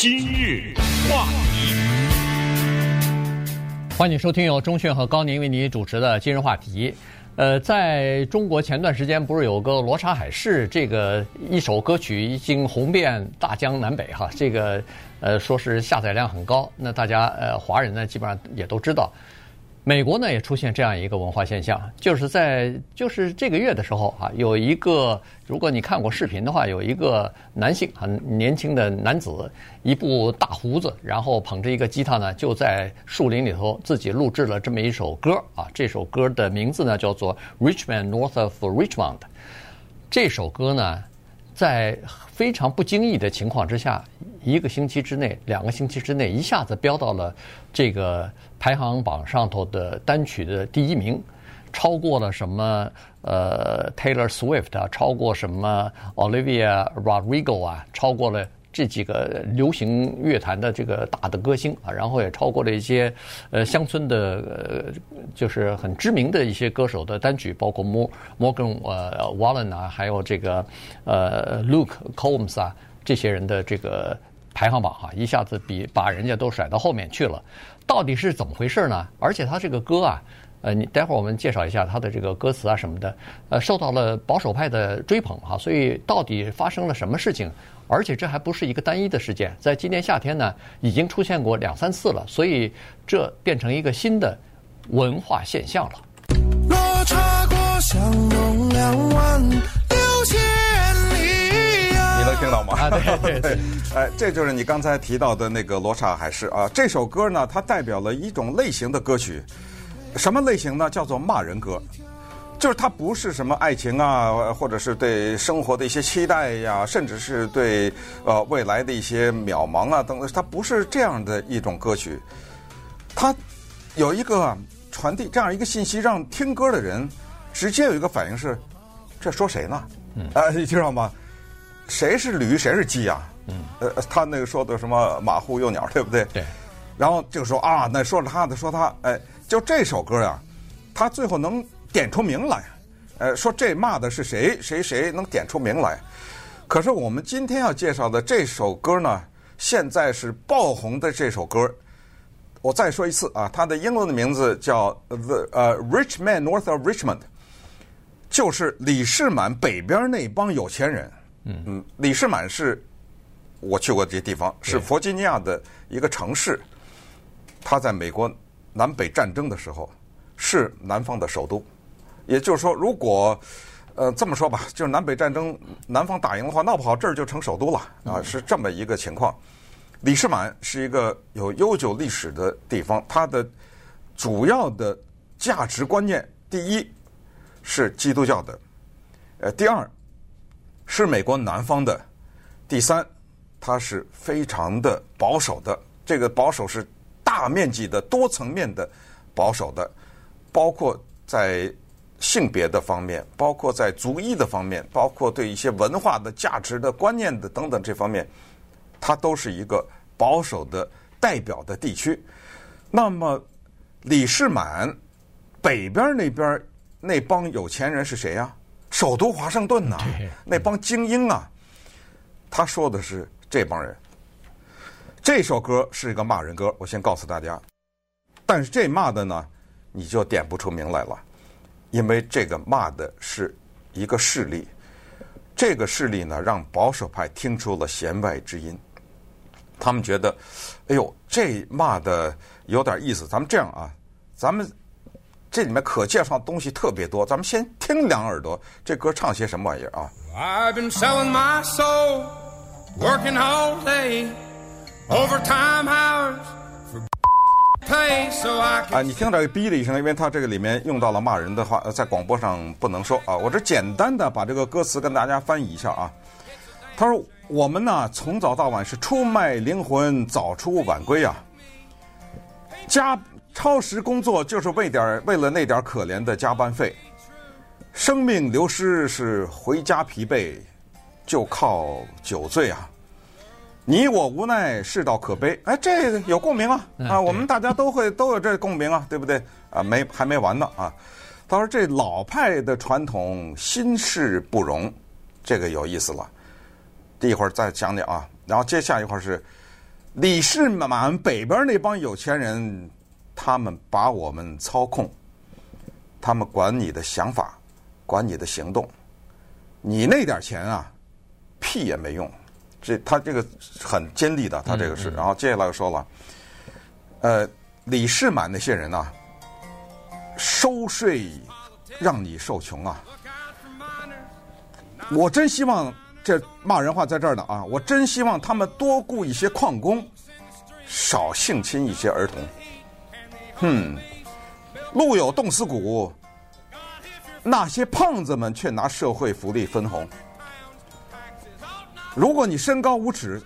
今日话题，欢迎收听由钟讯和高宁为您主持的今日话题。呃，在中国前段时间不是有个《罗刹海市》这个一首歌曲已经红遍大江南北哈，这个呃说是下载量很高，那大家呃华人呢基本上也都知道。美国呢也出现这样一个文化现象，就是在就是这个月的时候啊，有一个如果你看过视频的话，有一个男性很年轻的男子，一部大胡子，然后捧着一个吉他呢，就在树林里头自己录制了这么一首歌啊。这首歌的名字呢叫做《Rich Man North of Richmond》。这首歌呢，在非常不经意的情况之下，一个星期之内、两个星期之内，一下子飙到了这个排行榜上头的单曲的第一名，超过了什么呃 Taylor Swift 啊，超过什么 Olivia Rodrigo 啊，超过了。这几个流行乐坛的这个大的歌星啊，然后也超过了一些呃乡村的呃，就是很知名的一些歌手的单曲，包括 Morgan 呃 Wallen 啊，还有这个呃 Luke Combs 啊，这些人的这个排行榜啊，一下子比把人家都甩到后面去了。到底是怎么回事呢？而且他这个歌啊，呃，你待会儿我们介绍一下他的这个歌词啊什么的，呃，受到了保守派的追捧哈，所以到底发生了什么事情？而且这还不是一个单一的事件，在今年夏天呢，已经出现过两三次了，所以这变成一个新的文化现象了。落茶果香浓两万六千里啊，你能听到吗？啊，对 对对，哎，这就是你刚才提到的那个《罗刹海市》啊。这首歌呢，它代表了一种类型的歌曲，什么类型呢？叫做骂人歌。就是它不是什么爱情啊，或者是对生活的一些期待呀，甚至是对呃未来的一些渺茫啊等等，它不是这样的一种歌曲。它有一个传递这样一个信息，让听歌的人直接有一个反应是：这说谁呢？嗯，啊，你知道吗？谁是驴，谁是鸡呀？嗯，呃，他那个说的什么马虎幼鸟，对不对？对。然后就说啊，那说了他的，说他，哎，就这首歌呀，他最后能。点出名来，呃，说这骂的是谁？谁谁能点出名来？可是我们今天要介绍的这首歌呢，现在是爆红的这首歌。我再说一次啊，它的英文的名字叫 The 呃 Rich Man North of Richmond，就是李士满北边那帮有钱人。嗯嗯，李士满是我去过这些地方，是弗吉尼亚的一个城市。他在美国南北战争的时候是南方的首都。也就是说，如果呃这么说吧，就是南北战争南方打赢的话，闹不好这儿就成首都了啊，是这么一个情况。李士满是一个有悠久历史的地方，它的主要的价值观念，第一是基督教的，呃，第二是美国南方的，第三它是非常的保守的。这个保守是大面积的、多层面的保守的，包括在。性别的方面，包括在族裔的方面，包括对一些文化的价值的观念的等等这方面，它都是一个保守的代表的地区。那么，李世满北边那边那帮有钱人是谁呀？首都华盛顿呐，那帮精英啊。他说的是这帮人。这首歌是一个骂人歌，我先告诉大家。但是这骂的呢，你就点不出名来了。因为这个骂的是一个势力，这个势力呢，让保守派听出了弦外之音。他们觉得，哎呦，这骂的有点意思。咱们这样啊，咱们这里面可介绍的东西特别多，咱们先听两耳朵，这歌唱些什么玩意儿啊？I've been selling my soul, working all day, overtime hours. 啊，你听到“哔”的一声，因为他这个里面用到了骂人的话，在广播上不能说啊。我这简单的把这个歌词跟大家翻译一下啊。他说：“我们呢，从早到晚是出卖灵魂，早出晚归啊。加超时工作就是为点为了那点可怜的加班费，生命流失是回家疲惫，就靠酒醉啊。”你我无奈，世道可悲。哎，这个有共鸣啊！啊，我们大家都会都有这共鸣啊，对不对？啊，没还没完呢啊！他说这老派的传统新事不容，这个有意思了。第一会儿再讲讲啊，然后接下一会儿是李世满北边那帮有钱人，他们把我们操控，他们管你的想法，管你的行动，你那点钱啊，屁也没用。这他这个很尖利的，他这个是。然后接下来又说了，呃，李世满那些人啊，收税让你受穷啊。我真希望这骂人话在这儿呢啊！我真希望他们多雇一些矿工，少性侵一些儿童。哼，路有冻死骨，那些胖子们却拿社会福利分红。如果你身高五尺，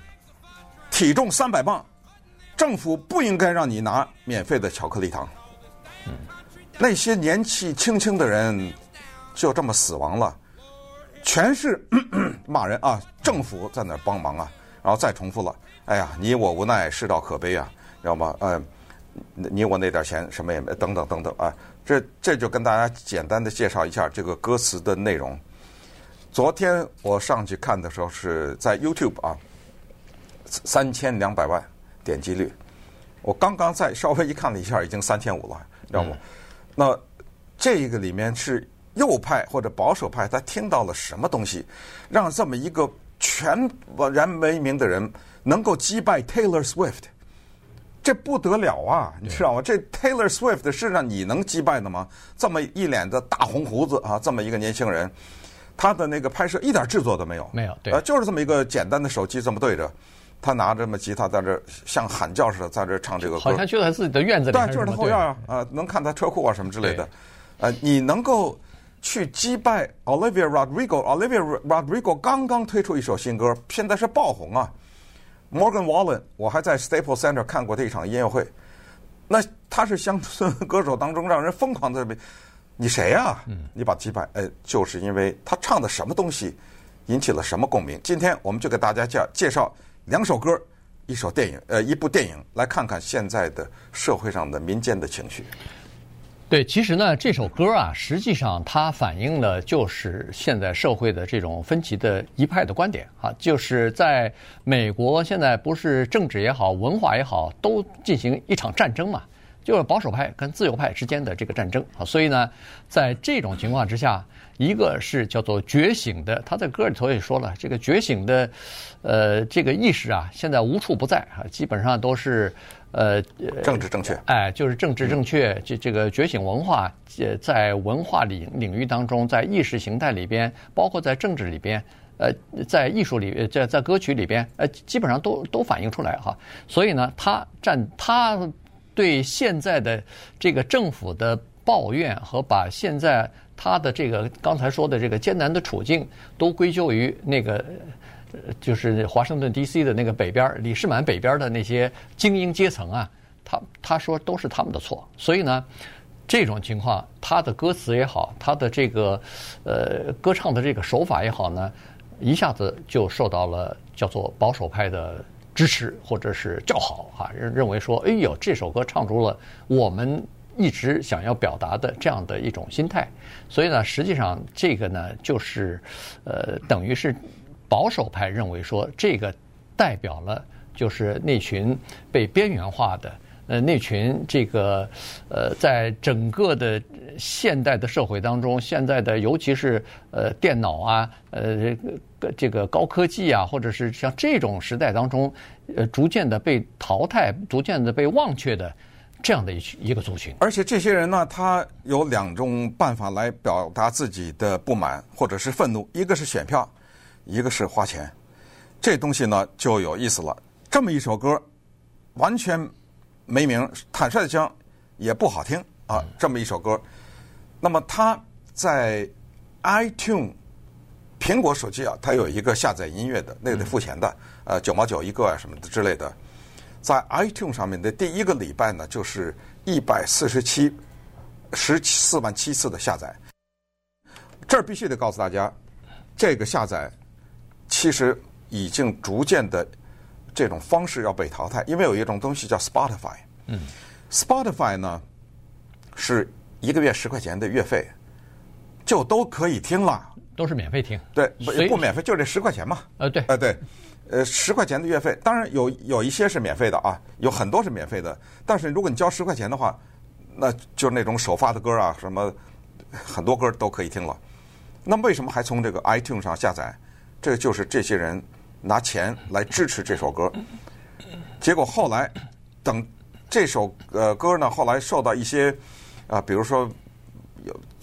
体重三百磅，政府不应该让你拿免费的巧克力糖。那些年纪轻轻的人就这么死亡了。全是 骂人啊！政府在那帮忙啊，然后再重复了。哎呀，你我无奈，世道可悲啊，知道吗？呃，你我那点钱什么也没，等等等等啊。这这就跟大家简单的介绍一下这个歌词的内容。昨天我上去看的时候是在 YouTube 啊，三千两百万点击率。我刚刚再稍微一看了一下，已经三千五了，知道吗？嗯、那这个里面是。右派或者保守派，他听到了什么东西，让这么一个全然闻名的人能够击败 Taylor Swift，这不得了啊！你知道吗？这 Taylor Swift 是让你能击败的吗？这么一脸的大红胡子啊，这么一个年轻人，他的那个拍摄一点制作都没有，没有，对，呃，就是这么一个简单的手机这么对着，他拿着这么吉他在这像喊叫似的在这唱这个歌，好像就在自己的院子里，对，就是他后院啊，啊，能看他车库啊什么之类的，呃，你能够。去击败 Olivia Rodrigo，Olivia Rodrigo 刚刚推出一首新歌，现在是爆红啊。Morgan Wallen，我还在 Staples Center 看过他一场音乐会，那他是乡村 歌手当中让人疯狂的。你谁呀？你把击败，哎，就是因为他唱的什么东西引起了什么共鸣。今天我们就给大家介介绍两首歌，一首电影，呃，一部电影，来看看现在的社会上的民间的情绪。对，其实呢，这首歌啊，实际上它反映的就是现在社会的这种分歧的一派的观点啊，就是在美国现在不是政治也好，文化也好，都进行一场战争嘛，就是保守派跟自由派之间的这个战争啊。所以呢，在这种情况之下，一个是叫做觉醒的，他在歌里头也说了，这个觉醒的，呃，这个意识啊，现在无处不在啊，基本上都是。呃，政治正确，哎，就是政治正确，这这个觉醒文化，呃，在文化领领域当中，在意识形态里边，包括在政治里边，呃，在艺术里，在在歌曲里边，呃，基本上都都反映出来哈。所以呢，他站，他对现在的这个政府的抱怨和把现在他的这个刚才说的这个艰难的处境，都归咎于那个。就是华盛顿 D.C. 的那个北边，李士满北边的那些精英阶层啊，他他说都是他们的错，所以呢，这种情况，他的歌词也好，他的这个呃歌唱的这个手法也好呢，一下子就受到了叫做保守派的支持或者是叫好啊，认认为说，哎呦，这首歌唱出了我们一直想要表达的这样的一种心态，所以呢，实际上这个呢，就是呃，等于是。保守派认为说，这个代表了就是那群被边缘化的，呃，那群这个呃，在整个的现代的社会当中，现在的尤其是呃电脑啊，呃这个高科技啊，或者是像这种时代当中，呃，逐渐的被淘汰、逐渐的被忘却的这样的一一个族群。而且这些人呢，他有两种办法来表达自己的不满或者是愤怒，一个是选票。一个是花钱，这东西呢就有意思了。这么一首歌，完全没名，坦率的讲也不好听啊。这么一首歌，那么他在 iTunes 苹果手机啊，它有一个下载音乐的，那个得付钱的，呃，九毛九一个啊什么的之类的。在 iTunes 上面的第一个礼拜呢，就是一百四十七十四万七次的下载。这儿必须得告诉大家，这个下载。其实已经逐渐的这种方式要被淘汰，因为有一种东西叫 Spotify。嗯，Spotify 呢是一个月十块钱的月费，就都可以听了，都是免费听。对，不不免费，就这十块钱嘛。呃，对，呃对，呃，十块钱的月费，当然有有一些是免费的啊，有很多是免费的。但是如果你交十块钱的话，那就那种首发的歌啊，什么很多歌都可以听了。那为什么还从这个 iTunes 上下载？这个就是这些人拿钱来支持这首歌。结果后来等这首呃歌呢，后来受到一些啊、呃，比如说有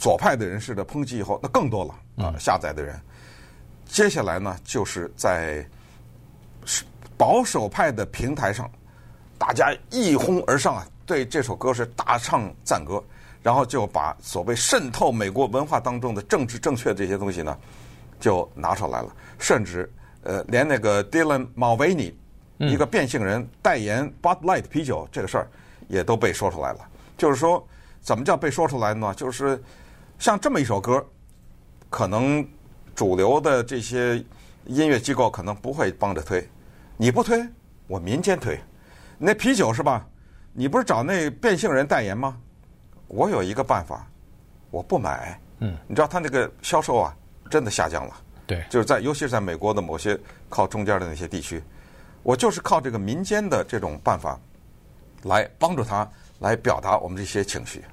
左派的人士的抨击以后，那更多了啊，下载的人。接下来呢，就是在保守派的平台上，大家一哄而上啊，对这首歌是大唱赞歌，然后就把所谓渗透美国文化当中的政治正确这些东西呢，就拿出来了。甚至呃，连那个 Dylan Mulvaney，一个变性人代言 Bud Light 啤酒这个事儿，也都被说出来了。就是说，怎么叫被说出来呢？就是像这么一首歌，可能主流的这些音乐机构可能不会帮着推。你不推，我民间推。那啤酒是吧？你不是找那变性人代言吗？我有一个办法，我不买。嗯，你知道他那个销售啊，真的下降了。对，就是在尤其是在美国的某些靠中间的那些地区，我就是靠这个民间的这种办法，来帮助他来表达我们这些情绪。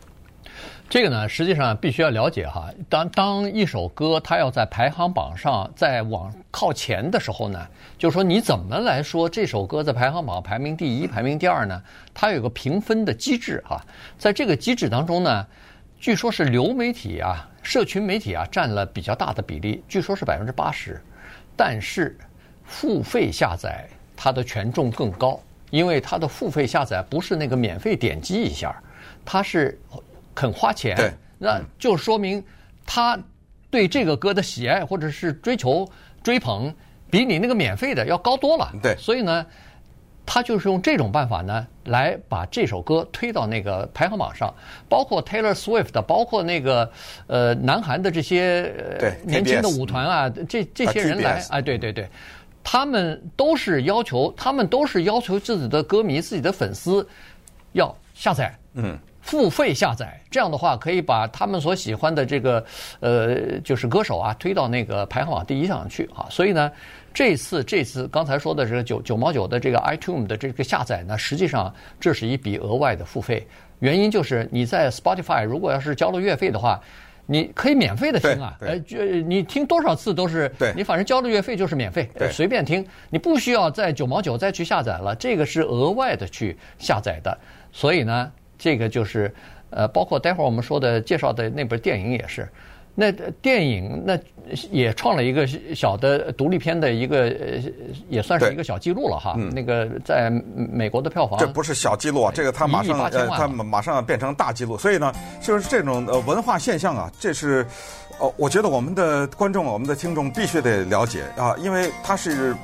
这个呢，实际上必须要了解哈。当当一首歌它要在排行榜上再往靠前的时候呢，就是说你怎么来说这首歌在排行榜排名第一、排名第二呢？它有个评分的机制哈。在这个机制当中呢，据说是流媒体啊、社群媒体啊占了比较大的比例，据说是百分之八十。但是付费下载它的权重更高，因为它的付费下载不是那个免费点击一下，它是。肯花钱，对，那就说明他对这个歌的喜爱或者是追求追捧，比你那个免费的要高多了。对，所以呢，他就是用这种办法呢，来把这首歌推到那个排行榜上，包括 Taylor Swift，包括那个呃，南韩的这些呃年轻的舞团啊，这这些人来，哎，对对对，他们都是要求，他们都是要求自己的歌迷、自己的粉丝要下载，嗯。付费下载，这样的话可以把他们所喜欢的这个呃，就是歌手啊，推到那个排行榜第一上去啊。所以呢，这次这次刚才说的这个九九毛九的这个 iTunes 的这个下载呢，实际上这是一笔额外的付费。原因就是你在 Spotify 如果要是交了月费的话，你可以免费的听啊，呃，就你听多少次都是，你反正交了月费就是免费，随便听，你不需要在九毛九再去下载了，这个是额外的去下载的。所以呢。这个就是，呃，包括待会儿我们说的介绍的那部电影也是，那电影那也创了一个小的独立片的一个，也算是一个小记录了哈。那个在美国的票房，这不是小记录啊，这个它马上呃，它马上变成大记录。所以呢，就是这种呃文化现象啊，这是哦，我觉得我们的观众、我们的听众必须得了解啊，因为它是。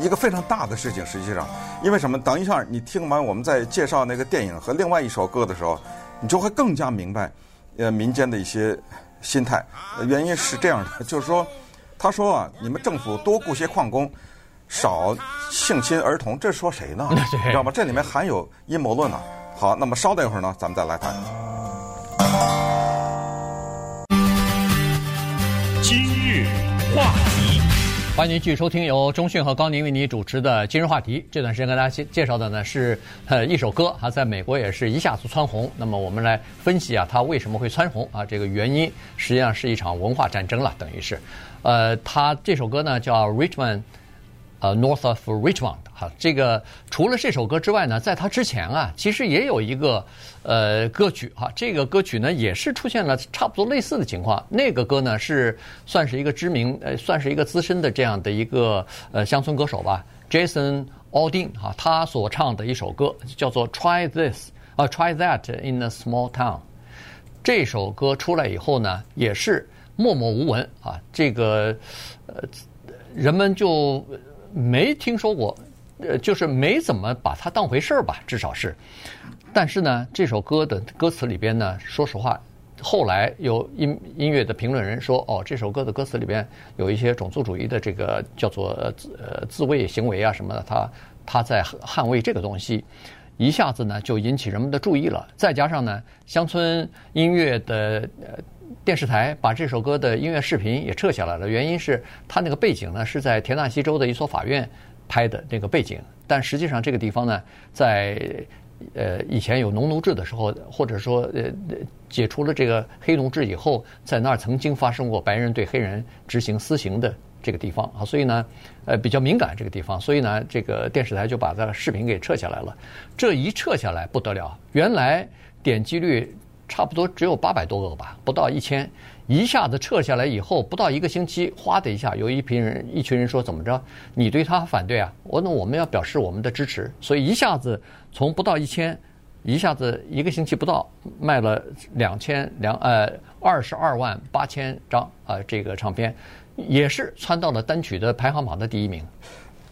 一个非常大的事情，实际上，因为什么？等一下，你听完我们在介绍那个电影和另外一首歌的时候，你就会更加明白，呃，民间的一些心态。原因是这样的，就是说，他说啊，你们政府多雇些矿工，少性侵儿童，这是说谁呢？你知道吗？这里面含有阴谋论啊。好，那么稍等一会儿呢，咱们再来谈。今日话题。欢迎您继续收听由中讯和高宁为您主持的今日话题。这段时间跟大家介介绍的呢是呃一首歌，啊，在美国也是一下子蹿红。那么我们来分析啊，它为什么会蹿红啊？这个原因实际上是一场文化战争了，等于是，呃，它这首歌呢叫 Richman 呃，North of Richmond。哈，这个除了这首歌之外呢，在它之前啊，其实也有一个呃歌曲哈，这个歌曲呢也是出现了差不多类似的情况。那个歌呢是算是一个知名呃，算是一个资深的这样的一个呃乡村歌手吧，Jason Aldean 哈，他所唱的一首歌叫做 Try This 啊，Try That in a Small Town。这首歌出来以后呢，也是默默无闻啊，这个呃人们就没听说过。呃，就是没怎么把它当回事儿吧，至少是。但是呢，这首歌的歌词里边呢，说实话，后来有音音乐的评论人说，哦，这首歌的歌词里边有一些种族主义的这个叫做呃自卫行为啊什么的，他他在捍卫这个东西，一下子呢就引起人们的注意了。再加上呢，乡村音乐的电视台把这首歌的音乐视频也撤下来了，原因是他那个背景呢是在田纳西州的一所法院。拍的那个背景。但实际上，这个地方呢，在呃以前有农奴制的时候，或者说呃解除了这个黑奴制以后，在那儿曾经发生过白人对黑人执行私刑的这个地方啊，所以呢，呃比较敏感这个地方，所以呢，这个电视台就把这个视频给撤下来了。这一撤下来不得了，原来点击率差不多只有八百多个吧，不到一千。一下子撤下来以后，不到一个星期，哗的一下，有一批人、一群人说：“怎么着？你对他反对啊？”我那我们要表示我们的支持，所以一下子从不到一千，一下子一个星期不到，卖了两千两呃二十二万八千张啊、呃，这个唱片也是窜到了单曲的排行榜的第一名。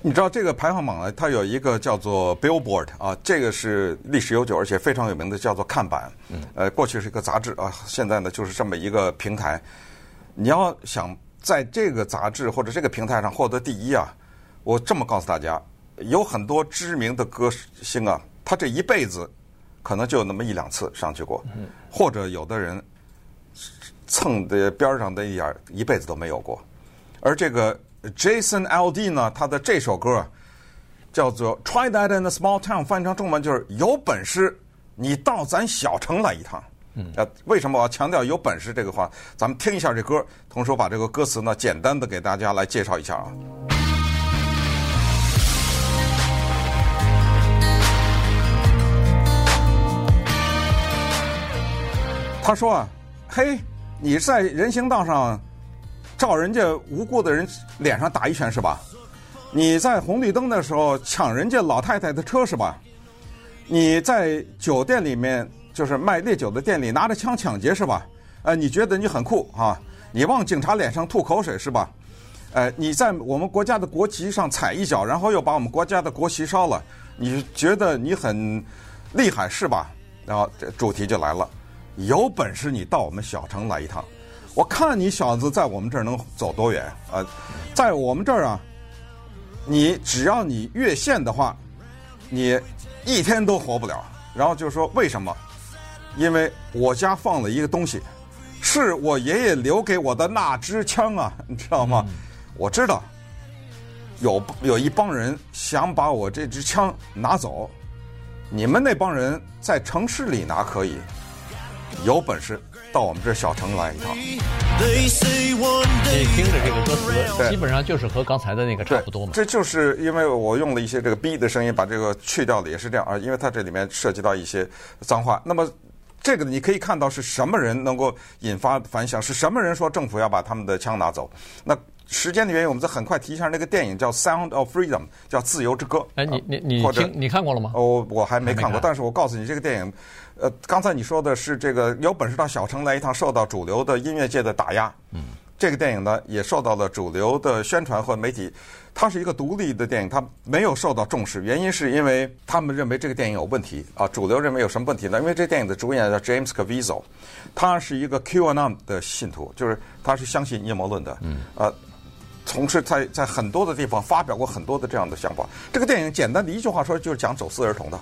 你知道这个排行榜呢？它有一个叫做 Billboard 啊，这个是历史悠久而且非常有名的，叫做看板。嗯。呃，过去是一个杂志啊，现在呢就是这么一个平台。你要想在这个杂志或者这个平台上获得第一啊，我这么告诉大家，有很多知名的歌星啊，他这一辈子可能就那么一两次上去过，嗯。或者有的人蹭的边上的一点一辈子都没有过，而这个。Jason Aldean 呢，他的这首歌叫做《Try That in a Small Town》，翻译成中文就是“有本事你到咱小城来一趟”。嗯，呃，为什么我要强调“有本事”这个话？咱们听一下这歌，同时我把这个歌词呢简单的给大家来介绍一下啊。他说啊，嘿，你在人行道上。照人家无辜的人脸上打一拳是吧？你在红绿灯的时候抢人家老太太的车是吧？你在酒店里面就是卖烈酒的店里拿着枪抢劫是吧？呃，你觉得你很酷啊？你往警察脸上吐口水是吧？呃，你在我们国家的国旗上踩一脚，然后又把我们国家的国旗烧了，你觉得你很厉害是吧？然后这主题就来了，有本事你到我们小城来一趟。我看你小子在我们这儿能走多远啊？在我们这儿啊，你只要你越线的话，你一天都活不了。然后就说为什么？因为我家放了一个东西，是我爷爷留给我的那支枪啊，你知道吗？我知道有有一帮人想把我这支枪拿走，你们那帮人在城市里拿可以，有本事。到我们这小城来一趟，你听着这个歌词，基本上就是和刚才的那个差不多嘛。这就是因为我用了一些这个 B 的声音，把这个去掉了，也是这样啊。因为它这里面涉及到一些脏话。那么这个你可以看到是什么人能够引发反响？是什么人说政府要把他们的枪拿走？那时间的原因，我们再很快提一下那个电影叫《Sound of Freedom》，叫《自由之歌》。哎，你你你听你看过了吗？哦，我还没看过，但是我告诉你，这个电影。呃，刚才你说的是这个有本事到小城来一趟，受到主流的音乐界的打压。嗯，这个电影呢也受到了主流的宣传和媒体。它是一个独立的电影，它没有受到重视，原因是因为他们认为这个电影有问题啊。主流认为有什么问题呢？因为这电影的主演叫 James Caviezel，他是一个 QAnon 的信徒，就是他是相信阴谋论的。嗯，呃。从事在在很多的地方发表过很多的这样的想法。这个电影简单的一句话说，就是讲走私儿童的。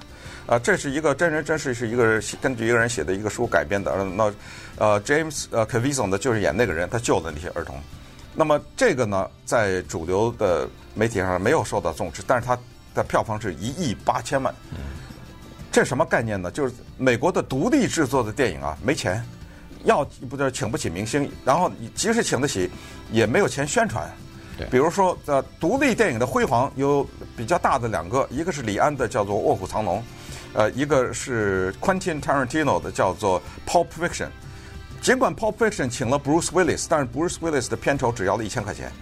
啊，这是一个真人真事，是一个根据一个人写的一个书改编的。那呃，James 呃 Caviezel 呢，就是演那个人，他救的那些儿童。那么这个呢，在主流的媒体上没有受到重视，但是它的票房是一亿八千万。这什么概念呢？就是美国的独立制作的电影啊，没钱，要不就请不起明星，然后你即使请得起，也没有钱宣传。比如说，呃，独立电影的辉煌有比较大的两个，一个是李安的叫做《卧虎藏龙》，呃，一个是 Quentin Tarantino 的叫做《Pulp Fiction》。尽管《Pulp Fiction》请了 Bruce Willis，但是 Bruce Willis 的片酬只要了一千块钱，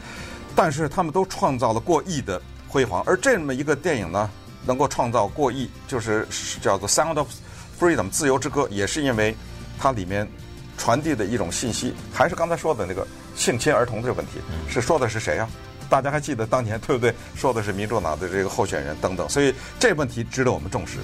但是他们都创造了过亿的辉煌。而这么一个电影呢，能够创造过亿，就是叫做《Sound of Freedom》自由之歌，也是因为它里面传递的一种信息，还是刚才说的那个。性侵儿童这个问题是说的是谁啊？大家还记得当年对不对？说的是民主党的这个候选人等等，所以这问题值得我们重视。